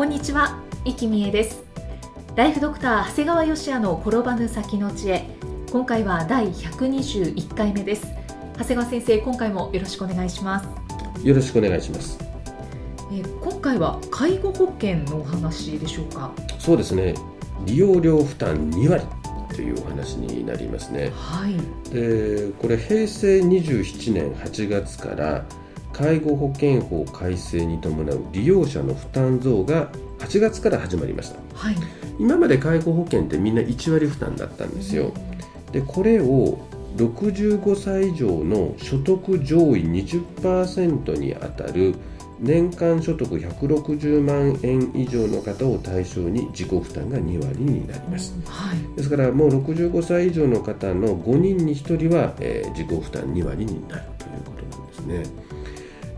こんにちは、生きみえです。ライフドクター長谷川芳也の転ばぬ先の知恵。今回は第121回目です。長谷川先生、今回もよろしくお願いします。よろしくお願いします。えー今回は介護保険のお話でしょうか？そうですね。利用料負担2割というお話になりますね。はい。でこれ平成27年8月から介護保険法改正に伴う利用者の負担増が8月から始まりました。はい。今まで介護保険ってみんな1割負担だったんですよ。でこれを65歳以上の所得上位20%にあたる年間所得160万円以上の方を対象に自己負担が2割になります。はい。ですからもう65歳以上の方の5人に1人は、えー自己負担2割になるということなんですね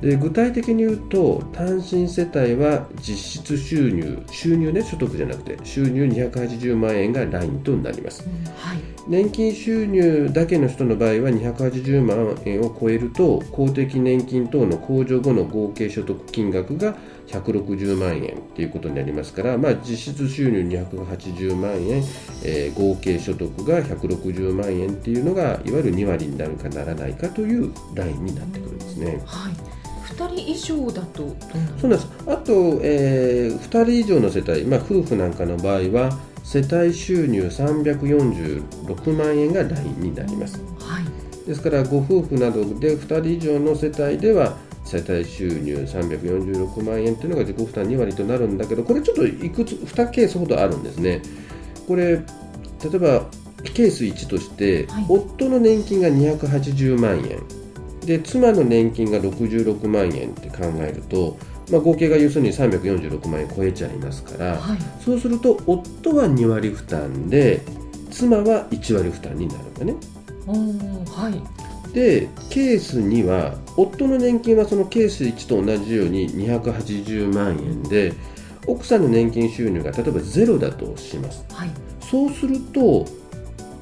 で具体的に言うと単身世帯は実質収入収入ね所得じゃなくて収入280万円がラインとなります。はい。年金収入だけの人の場合は280万円を超えると公的年金等の控除後の合計所得金額が160万円ということになりますから、まあ、実質収入280万円、えー合計所得が160万円っていうのがいわゆる2割になるかならないかというラインになってくるんですね。はい二人以上だとそうなんです。あと、え2人以上の世帯、まあ、夫婦なんかの場合は世帯収入346万円がラインになります。はい。ですからご夫婦などで2人以上の世帯では世帯収入346万円というのが自己負担2割となるんだけどこれちょっといくつ2ケースほどあるんですね。これ例えばケース1として、はい。夫の年金が280万円で妻の年金が66万円って考えると、まあ、合計が要するに346万円超えちゃいますから、はい。そうすると夫は2割負担で妻は1割負担になるんだね。はい。でケース2は夫の年金はそのケース1と同じように280万円で奥さんの年金収入が例えばゼロだとします。はい。そうすると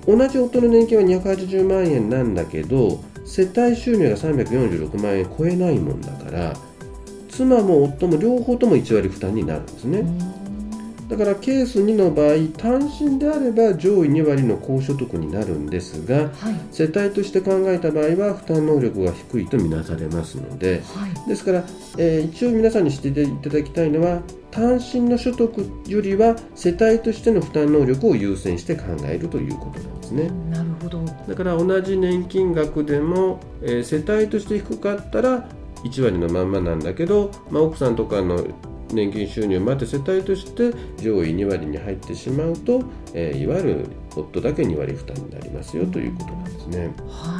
同じ夫の年金は280万円なんだけど世帯収入が346万円超えないもんだから妻も夫も両方とも1割負担になるんですね、だからケース2の場合単身であれば上位2割の高所得になるんですがはい。世帯として考えた場合は負担能力が低いとみなされますのではい。ですから、えー一応皆さんに知っていただきたいのは単身の所得よりは世帯としての負担能力を優先して考えるということなんですねだから同じ年金額でも、えー世帯として低かったら1割のまんまなんだけど、まあ、奥さんとかの年金収入もあって世帯として上位2割に入ってしまうと、えーいわゆる夫だけ2割負担になりますよということなんですね。はい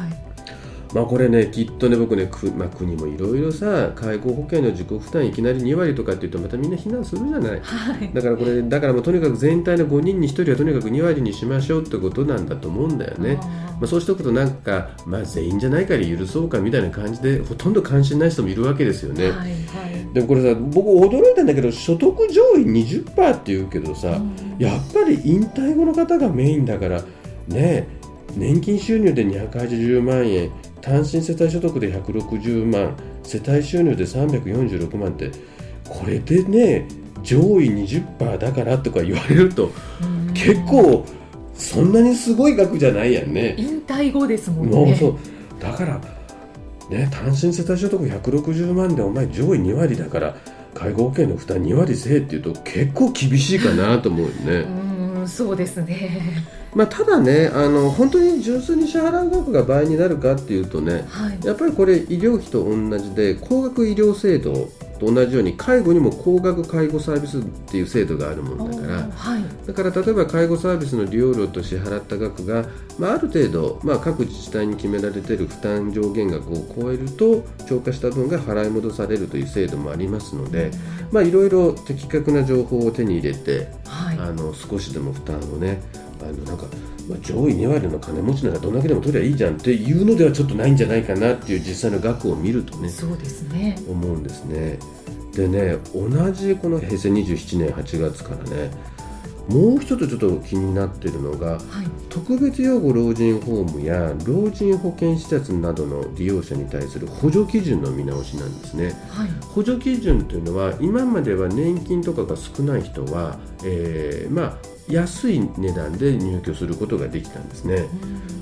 まあこれねきっとね僕ねく、まあ、国もいろいろさ介護保険の自己負担いきなり2割とかっていうとまたみんな非難するじゃない。はいだからこれだからもうとにかく全体の5人に1人はとにかく2割にしましょうってことなんだと思うんだよね。あまあ、そうしておくとなんか、まあ、全員じゃないから許そうかみたいな感じでほとんど関心ない人もいるわけですよね。ーはいはいでもこれさ僕驚いたんだけど所得上位20%って言うけどさ、やっぱり引退後の方がメインだからね年金収入で280万円単身世帯所得で160万世帯収入で346万ってこれでね上位20%だからとか言われるとうん結構そんなにすごい額じゃないやんね。引退後ですもんねもうそうだからね単身世帯所得160万でお前上位2割だから介護保険の負担2割せえっていうと結構厳しいかなと思うよね。うんそうですね。まあ、ただねあの本当に純粋に支払う額が倍になるかっていうとねはい。やっぱりこれ医療費と同じで高額医療制度と同じように介護にも高額介護サービスっていう制度があるもんだから、はい、だから例えば介護サービスの利用料と支払った額が、まあ、ある程度、まあ、各自治体に決められている負担上限額を超えると超過した分が払い戻されるという制度もありますので、まあ、いろいろ的確な情報を手に入れて、はい、あの少しでも負担をねあのなんか、まあ、上位2割の金持ちならどんだけでも取りゃいいじゃんっていうのではちょっとないんじゃないかなっていう実際の額を見るとねそうですね。思うんですね。でね同じこの平成27年8月からねもう一つちょっと気になっているのが、はい、特別養護老人ホームや老人保健施設などの利用者に対する補助基準の見直しなんですね、はい、補助基準というのは今までは年金とかが少ない人は、えー、まあ安い値段で入居することができたんですね。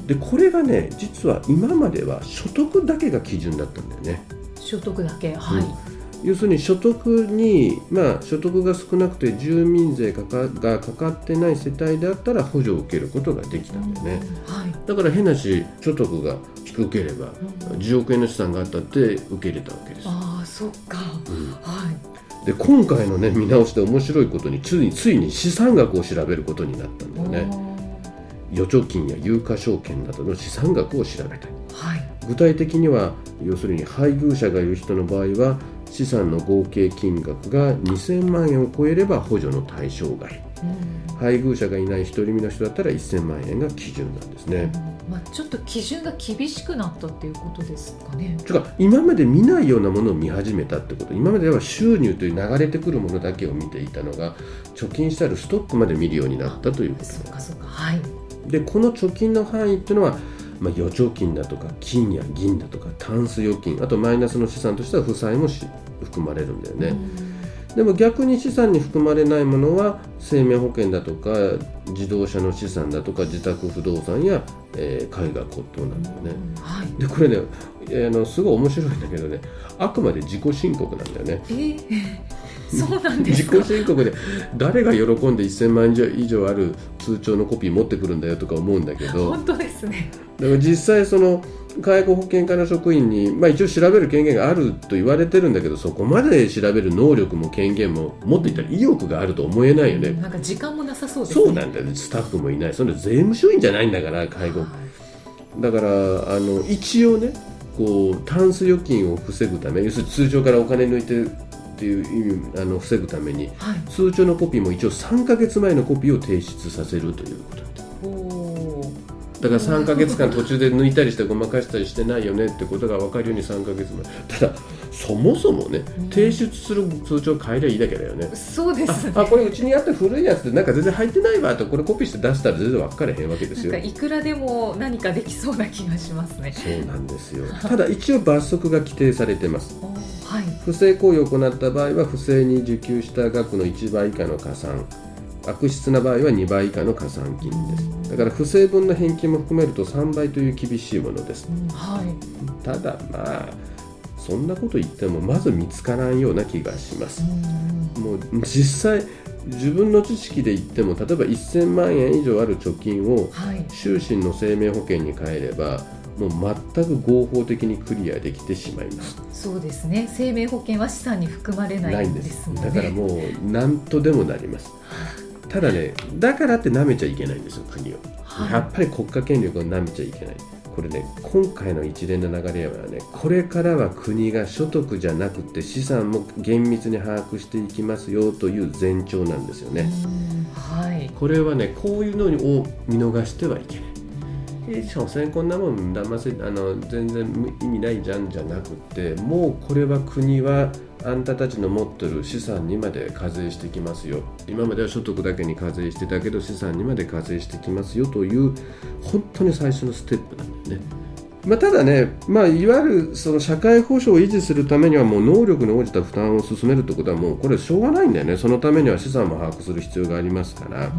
でこれがね実は今までは所得だけが基準だったんだよね。所得だけはい、うん。要するに所得に、まあ、所得が少なくて住民税がかかってない世帯であったら補助を受けることができたんだよね、うん。はい、だから変なし所得が低ければ、うん、10億円の資産があったって受け入れたわけですああそっか、うん、はいで今回のね見直しで面白いことについについに資産額を調べることになったんだよね。預貯金や有価証券などの資産額を調べた、はい、具体的には要するに配偶者がいる人の場合は資産の合計金額が2000万円を超えれば補助の対象外、うん、配偶者がいない独り身の人だったら1000万円が基準なんですね、うん、まあ、ちょっと基準が厳しくなったっていうことですかね。とか今まで見ないようなものを見始めたってこと。今までは収入という流れてくるものだけを見ていたのが貯金してあるストックまで見るようになったという。ことそうかそうか。はい。でこの貯金の範囲っていうのはまあ、預貯金だとか金や銀だとかタンス預金あとマイナスの資産としては負債も含まれるんだよね。でも逆に資産に含まれないものは生命保険だとか自動車の資産だとか自宅不動産や、えー、絵画骨董なんだよね。はい、でこれねあのすごい面白いんだけどねあくまで自己申告なんだよね。えーそうなんです自己申告で誰が喜んで1000万以上ある通帳のコピー持ってくるんだよとか思うんだけど本当ですねだから実際その介護保険課の職員に、まあ、一応調べる権限があると言われてるんだけどそこまで調べる能力も権限も持っていたら意欲があると思えないよね、なんか時間もなさそうです、ね、そうなんだよね。スタッフもいない。その税務署員じゃないんだから介護、はい、だからあの一応ねこうタンス預金を防ぐため要するに通常からお金抜いてっていう意味あの防ぐために、はい、通帳のコピーも一応3か月前のコピーを提出させるということだから3か月間途中で抜いたりしてごまかしたりしてないよねってことが分かるように3か月前。ただそもそもね提出する通帳変えりゃいいだけだよね。そうです、ね、あこれうちにあった古いやつでなんか全然入ってないわとこれコピーして出したら全然分かれへんわけですよ。いくらでも何かできそうな気がしますね。そうなんですよ。ただ一応罰則が規定されてます。はい、不正行為を行った場合は不正に受給した額の1倍以下の加算悪質な場合は2倍以下の加算金です。だから不正分の返金も含めると3倍という厳しいものです、はい、ただまあそんなこと言ってもまず見つからんような気がします。もう実際自分の知識で言っても例えば1000万円以上ある貯金を終身の生命保険に変えれば、もう全く合法的にクリアできてしまいます。そうですね。生命保険は資産に含まれないんですだからもう何とでもなりますただねだからって舐めちゃいけないんですよ国を、はい、やっぱり国家権力を舐めちゃいけない。これね今回の一連の流れはねこれからは国が所得じゃなくて資産も厳密に把握していきますよという前兆なんですよね、はい、これはねこういうのを見逃してはいけない。え所詮こんなもん騙せあの全然意味ないじゃんじゃなくてもうこれは国はあんたたちの持ってる資産にまで課税してきますよ今までは所得だけに課税してたけど資産にまで課税してきますよという本当に最初のステップなんだよね。まあ、ただね、まあ、いわゆるその社会保障を維持するためにはもう能力に応じた負担を進めるということはもうこれしょうがないんだよねそのためには資産も把握する必要がありますから。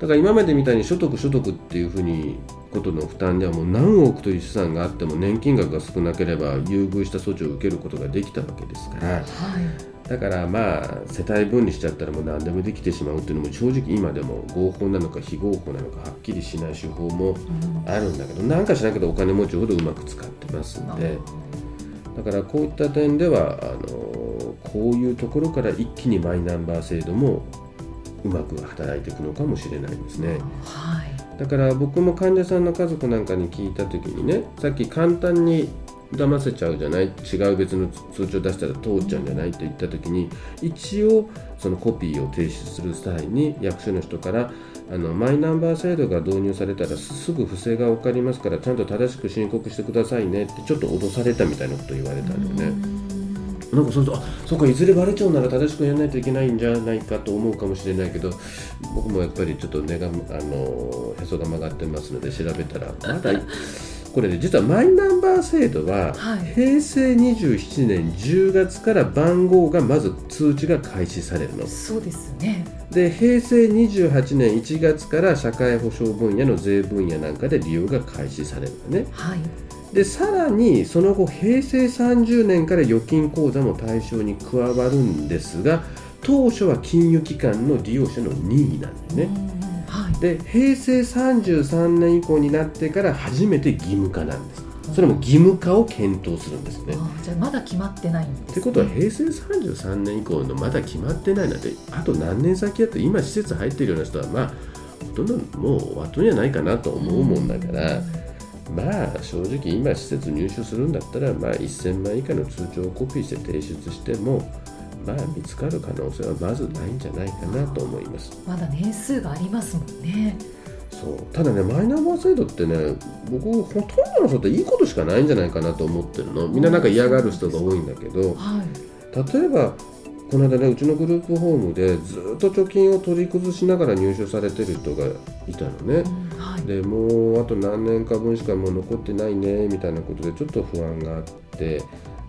だから今までみたいに所得所得っていうふうにことの負担ではもう何億という資産があっても年金額が少なければ優遇した措置を受けることができたわけですから、はい、だからまあ世帯分離しちゃったらもう何でもできてしまうっていうのも正直今でも合法なのか非合法なのかはっきりしない手法もあるんだけど、うん、なんかしないけどお金持ちほどうまく使ってますんでだからこういった点ではあのこういうところから一気にマイナンバー制度もうまく働いていくのかもしれないですね。はいだから僕も患者さんの家族なんかに聞いた時にねさっき簡単に騙せちゃうじゃない違う別の通知を出したら通っちゃうんじゃないって言った時に一応そのコピーを提出する際に役所の人からあのマイナンバー制度が導入されたらすぐ不正が分かりますからちゃんと正しく申告してくださいねってちょっと脅されたみたいなこと言われたんだよね。なんかそうするとあそうかいずれバレちゃうなら正しくやらないといけないんじゃないかと思うかもしれないけど僕もやっぱりちょっと根があのへそが曲がってますので調べたらまだこれね実はマイナンバー制度は、はい。平成27年10月から番号がまず通知が開始されるの。そうですね。で平成28年1月から社会保障分野の税分野なんかで利用が開始されるのね。はいでさらにその後平成30年から預金口座も対象に加わるんですが当初は金融機関の利用者の任意なんだよね。うんはい。で平成33年以降になってから初めて義務化なんです。それも義務化を検討するんですね。あじゃあまだ決まってないんです、ね、ってことは平成33年以降のまだ決まってないなんてあと何年先やって今施設入ってるような人はまあほとんどもう後にはないかなと思うもんだから、まあ正直今施設入所するんだったらまあ1000万以下の通帳をコピーして提出してもまあ見つかる可能性はまずないんじゃないかなと思います。まだ年数がありますもんね。そう。ただねマイナンバー制度ってね僕ほとんどの人っていいことしかないんじゃないかなと思ってるの。みんななんか嫌がる人が多いんだけどはい。例えばこの間ねうちのグループホームでずっと貯金を取り崩しながら入所されてる人がいたのね。うんはい。でもうあと何年か分しかもう残ってないねみたいなことでちょっと不安があって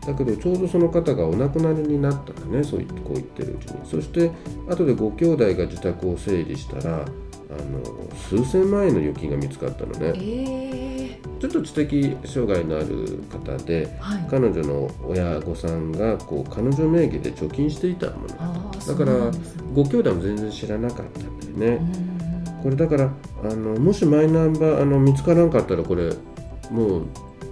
だけどちょうどその方がお亡くなりになったらねそう言ってこう言ってるうちに。そして後でご兄弟が自宅を整理したらあの数千万円の預金が見つかったのね。えー、ちょっと知的障害のある方ではい。彼女の親御さんがこう彼女名義で貯金していたもの。だからね。ご兄弟も全然知らなかったんだよね、うん。これだからあのもしマイナンバーあの見つからんかったらこれもう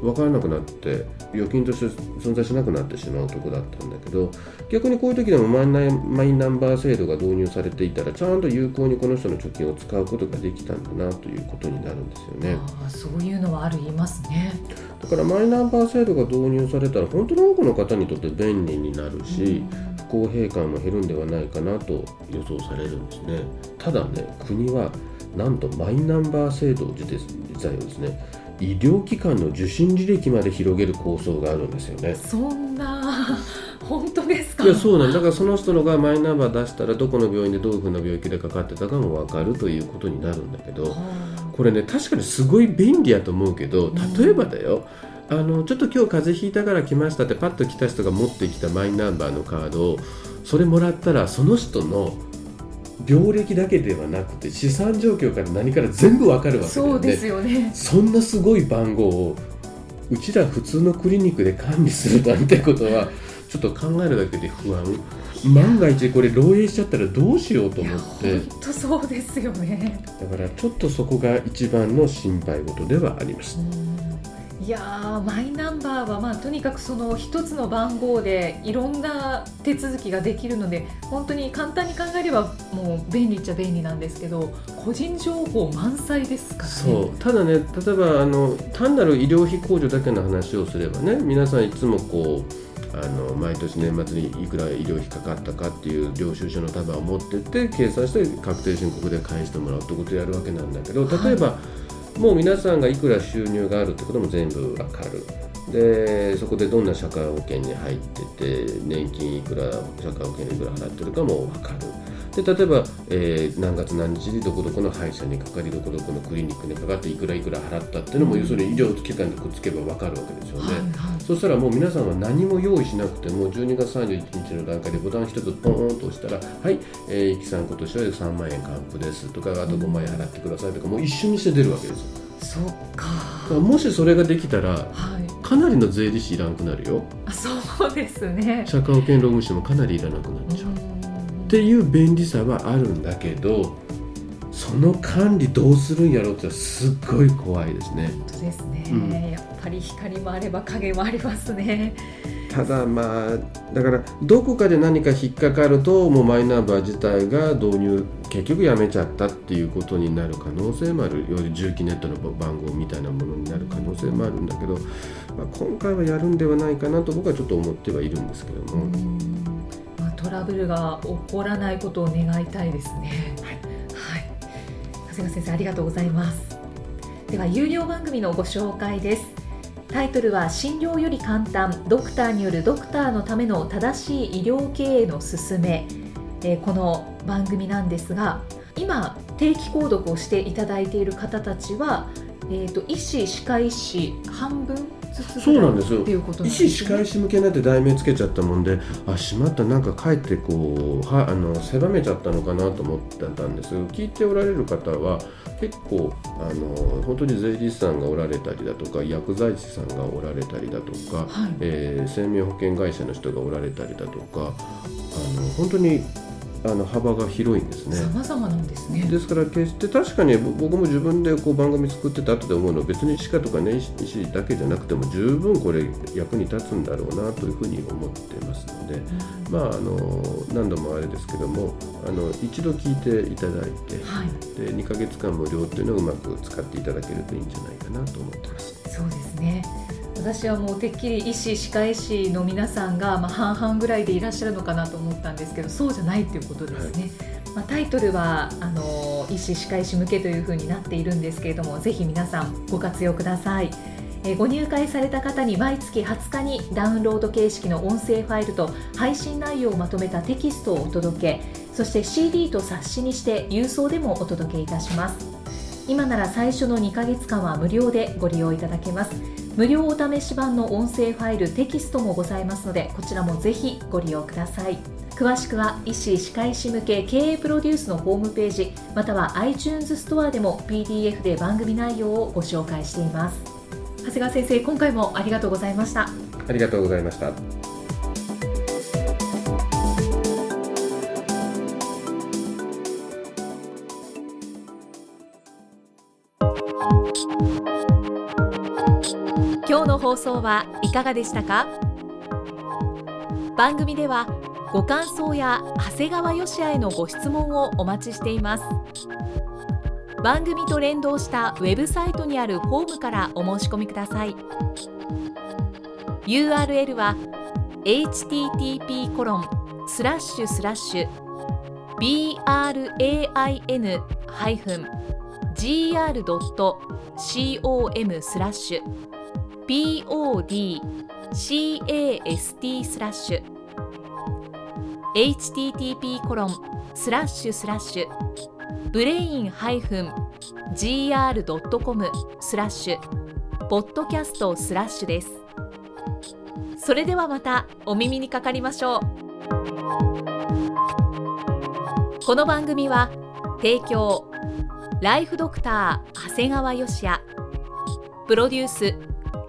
分からなくなって預金として存在しなくなってしまうとこだったんだけど逆にこういう時でもマイナマイナンバー制度が導入されていたらちゃんと有効にこの人の貯金を使うことができたんだなということになるんですよね。あーそういうのはある言いますね。だからマイナンバー制度が導入されたら本当に多くの方にとって便利になるし、不公平感も減るんではないかなと予想されるんですね。ただね国はなんとマイナンバー制度自体をですね医療機関の受診履歴まで広げる構想があるんですよね。そんな 本当ですか？いやそうなんだだからその人のがマイナンバー出したらどこの病院でどういうふうな病気でかかってたかも分かるということになるんだけどはこれね確かにすごい便利やと思うけどん。例えばだよ、あのちょっと今日風邪ひいたから来ましたってパッと来た人が持ってきたマイナンバーのカードをそれもらったらその人の病歴だけではなくて資産状況から何から全部わかるわけだよね。そうですよね。そんなすごい番号をうちら普通のクリニックで管理するなんてことはちょっと考えるだけで不安。万が一これ漏洩しちゃったらどうしようと思って。本当そうですよね。だからちょっとそこが一番の心配事ではあります。いやマイナンバーは、まあ、とにかくその一つの番号でいろんな手続きができるので本当に簡単に考えればもう便利っちゃ便利なんですけど個人情報満載ですからね。そうただね例えばあの単なる医療費控除だけの話をすればね皆さんいつもこうあの毎年年末にいくら医療費かかったかっていう領収書の束を持ってって計算して確定申告で返してもらうってことをやるわけなんだけど例えば、もう皆さんがいくら収入があるってことも全部わかる。でそこでどんな社会保険に入ってて年金いくら社会保険いくら払ってるかも分かる。で例えば、えー何月何日にどこどこの歯医者にかかりどこどこのクリニックにかかっていくらいくら払ったっていうのも、うん要するに医療機関でくっつけば分かるわけですよね。はいはい。そしたらもう皆さんは何も用意しなくても12月31日の段階でボタン一つポーンと押したら「はい、えー、イキさん今年は3万円還付です」とか「あと5万円払ってください」とかもう一瞬にして出るわけですよ。そっか。もしそれができたらはいかなりの税理士いらんくなるよあそうですね。社会保険労務士もかなりいらなくなっちゃう。うんっていう便利さはあるんだけどその管理どうするんやろうってすっごい怖いですね。本当ですね、うん、やっぱり光もあれば影もありますね。ただまあだからどこかで何か引っかかるともうマイナンバー自体が導入結局やめちゃったっていうことになる可能性もあるより重機ネットの番号みたいなものになる可能性もあるんだけど、まあ、今回はやるんではないかなと僕はちょっと思ってはいるんですけども。まあ、トラブルが起こらないことを願いたいですね。はい、はい、長谷川先生ありがとうございます。では有料番組のご紹介です。タイトルは診療より簡単ドクターによるドクターのための正しい医療経営の勧め、え、この番組なんですが今定期購読をしていただいている方たちは、えーと、医師歯科医師半分そうなんですよ。医師歯科医師向けなんて題名つけちゃったもんであしまった。なんかかえってこうはあの狭めちゃったのかなと思ってたんです聞いておられる方は結構あの本当に税理士さんがおられたりだとか薬剤師さんがおられたりだとか、はい、えー、生命保険会社の人がおられたりだとかあの本当にあの幅が広いんですね。様々なんですね。ですから決して確かに僕も自分でこう番組作ってた後で思うのは別に歯科とかね医師だけじゃなくても十分これ役に立つんだろうなというふうに思ってますので、うん、まああの何度もあれですけどもあの一度聞いていただいて、はい、で2か月間無料っていうのをうまく使っていただけるといいんじゃないかなと思ってます。そうですね。私はもうてっきり医師歯科医師の皆さんがまあ半々ぐらいでいらっしゃるのかなと思ったんですけどそうじゃないということですね、はい、まあ、タイトルはあの医師歯科医師向けというふうになっているんですけれどもぜひ皆さんご活用ください。えご入会された方に毎月20日にダウンロード形式の音声ファイルと配信内容をまとめたテキストをお届けそして CD と冊子にして郵送でもお届けいたします今なら最初の2ヶ月間は無料でご利用いただけます。無料お試し版の音声ファイルテキストもございますのでこちらもぜひご利用ください。詳しくは医師・歯科医師向け経営プロデュースのホームページまたは iTunes ストアでも PDF で番組内容をご紹介しています。長谷川先生今回もありがとうございました。ありがとうございました。放送はいかがでしたか？番組ではご感想や長谷川よしへのご質問をお待ちしています。番組と連動したウェブサイトにあるホームからお申し込みください。URL は http コロンスラッシュスラッシュ brain-gr.com スラッシュ podcast スラッシュ http コロンスラッシュスラッシュ brain ハイフン -gr.com スラッシュポッドキャストスラッシュですそれではまたお耳にかかりましょう。この番組は提供ライフドクター長谷川芳也。プロデュース